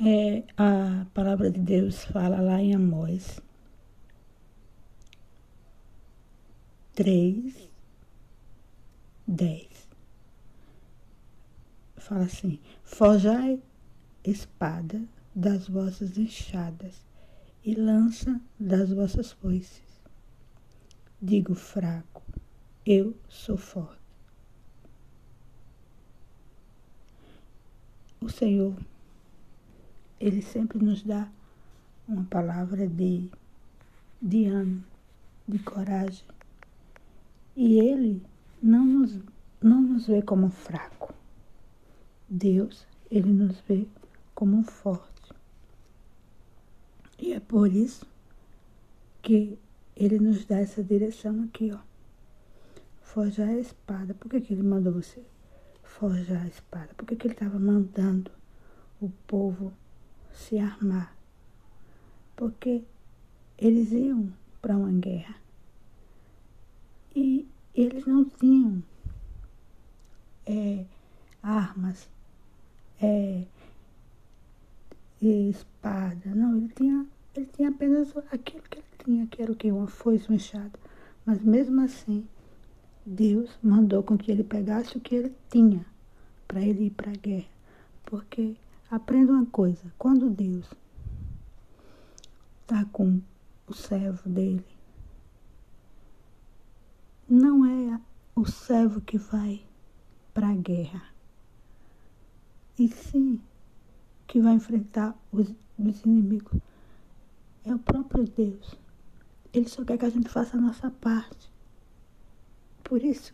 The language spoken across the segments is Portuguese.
É, a palavra de Deus fala lá em Amós 3, 10. Fala assim: Forjai espada das vossas enxadas e lança das vossas foices. Digo fraco, eu sou forte. O Senhor, Ele sempre nos dá uma palavra de, de ânimo, de coragem. E Ele não nos, não nos vê como fraco. Deus, Ele nos vê como forte. E é por isso que Ele nos dá essa direção aqui, ó. Forjar a espada. Por que, que Ele mandou você? forjar a espada? Por que, que ele estava mandando o povo se armar? Porque eles iam para uma guerra e eles não tinham é, armas, é, espada, não, ele tinha, ele tinha apenas aquilo que ele tinha, que era o que? Uma foice, um enxada. Mas mesmo assim, Deus mandou com que ele pegasse o que ele tinha para ele ir para a guerra. Porque aprenda uma coisa, quando Deus está com o servo dele, não é o servo que vai para a guerra, e sim que vai enfrentar os, os inimigos. É o próprio Deus. Ele só quer que a gente faça a nossa parte. Por isso,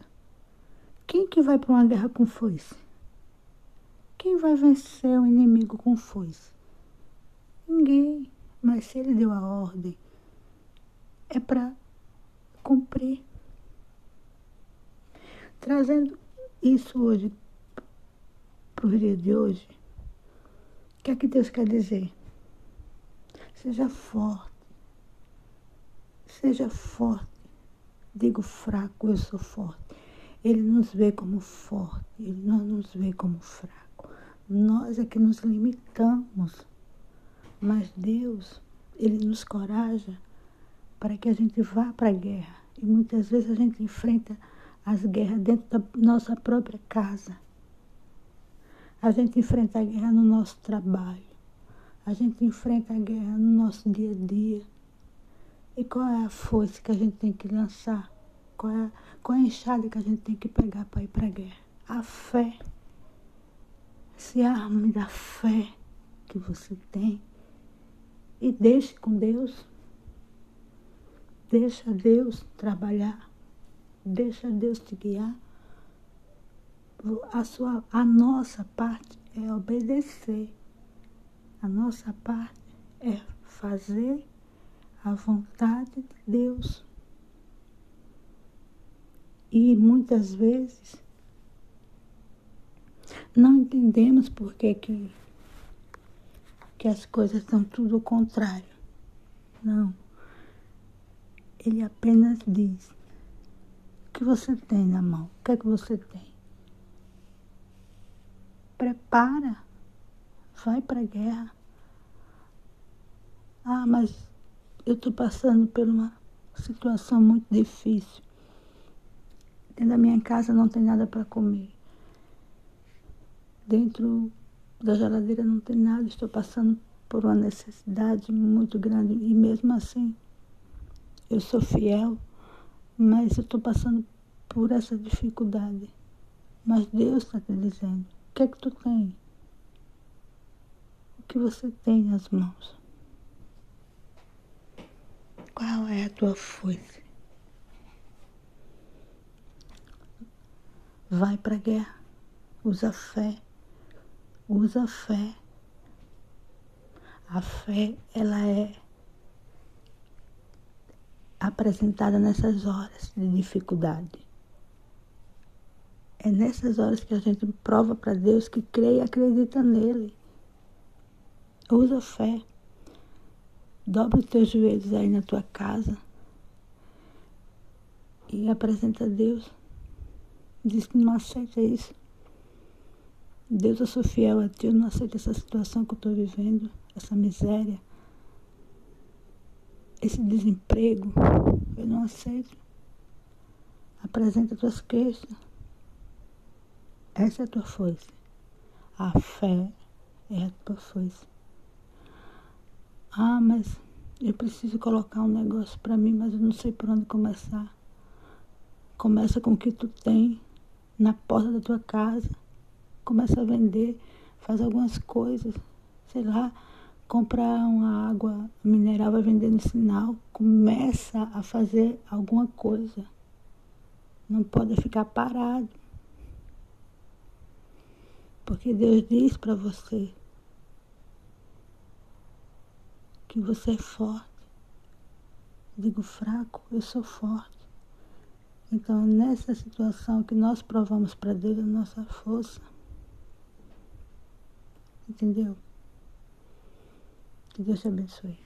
quem que vai para uma guerra com foice? Quem vai vencer o inimigo com foice? Ninguém. Mas se ele deu a ordem, é para cumprir. Trazendo isso hoje para o dia de hoje, o que é que Deus quer dizer? Seja forte. Seja forte digo fraco, eu sou forte. Ele nos vê como forte, ele não nos vê como fraco. Nós é que nos limitamos. Mas Deus, ele nos coraja para que a gente vá para a guerra. E muitas vezes a gente enfrenta as guerras dentro da nossa própria casa. A gente enfrenta a guerra no nosso trabalho. A gente enfrenta a guerra no nosso dia a dia. E qual é a força que a gente tem que lançar? Qual é, qual é a enxada que a gente tem que pegar para ir para a guerra? A fé. Se arme da fé que você tem e deixe com Deus. Deixa Deus trabalhar. Deixa Deus te guiar. A, sua, a nossa parte é obedecer. A nossa parte é fazer a vontade de Deus. E muitas vezes não entendemos por que, que, que as coisas são tudo o contrário. Não. Ele apenas diz: o que você tem na mão? O que é que você tem? Prepara, vai para a guerra. Ah, mas eu estou passando por uma situação muito difícil. Dentro da minha casa não tem nada para comer. Dentro da geladeira não tem nada, estou passando por uma necessidade muito grande e mesmo assim eu sou fiel, mas eu estou passando por essa dificuldade. Mas Deus está te dizendo: o que é que tu tem? O que você tem nas mãos? Qual é a tua força? Vai para a guerra, usa fé, usa fé. A fé, ela é apresentada nessas horas de dificuldade. É nessas horas que a gente prova para Deus que crê e acredita nele. Usa fé. Dobra os teus joelhos aí na tua casa e apresenta a Deus. Diz que não aceita isso. Deus, eu sou fiel a eu não aceito essa situação que eu estou vivendo, essa miséria, esse desemprego, eu não aceito. Apresenta tuas queixas. Essa é a tua força. A fé é a tua força. Ah, mas eu preciso colocar um negócio para mim, mas eu não sei por onde começar. Começa com o que tu tem na porta da tua casa. Começa a vender, faz algumas coisas, sei lá, comprar uma água mineral, vai vender no sinal. Começa a fazer alguma coisa. Não pode ficar parado. Porque Deus diz para você que você é forte. Digo fraco, eu sou forte. Então, é nessa situação que nós provamos para Deus a nossa força. Entendeu? Que Deus te abençoe.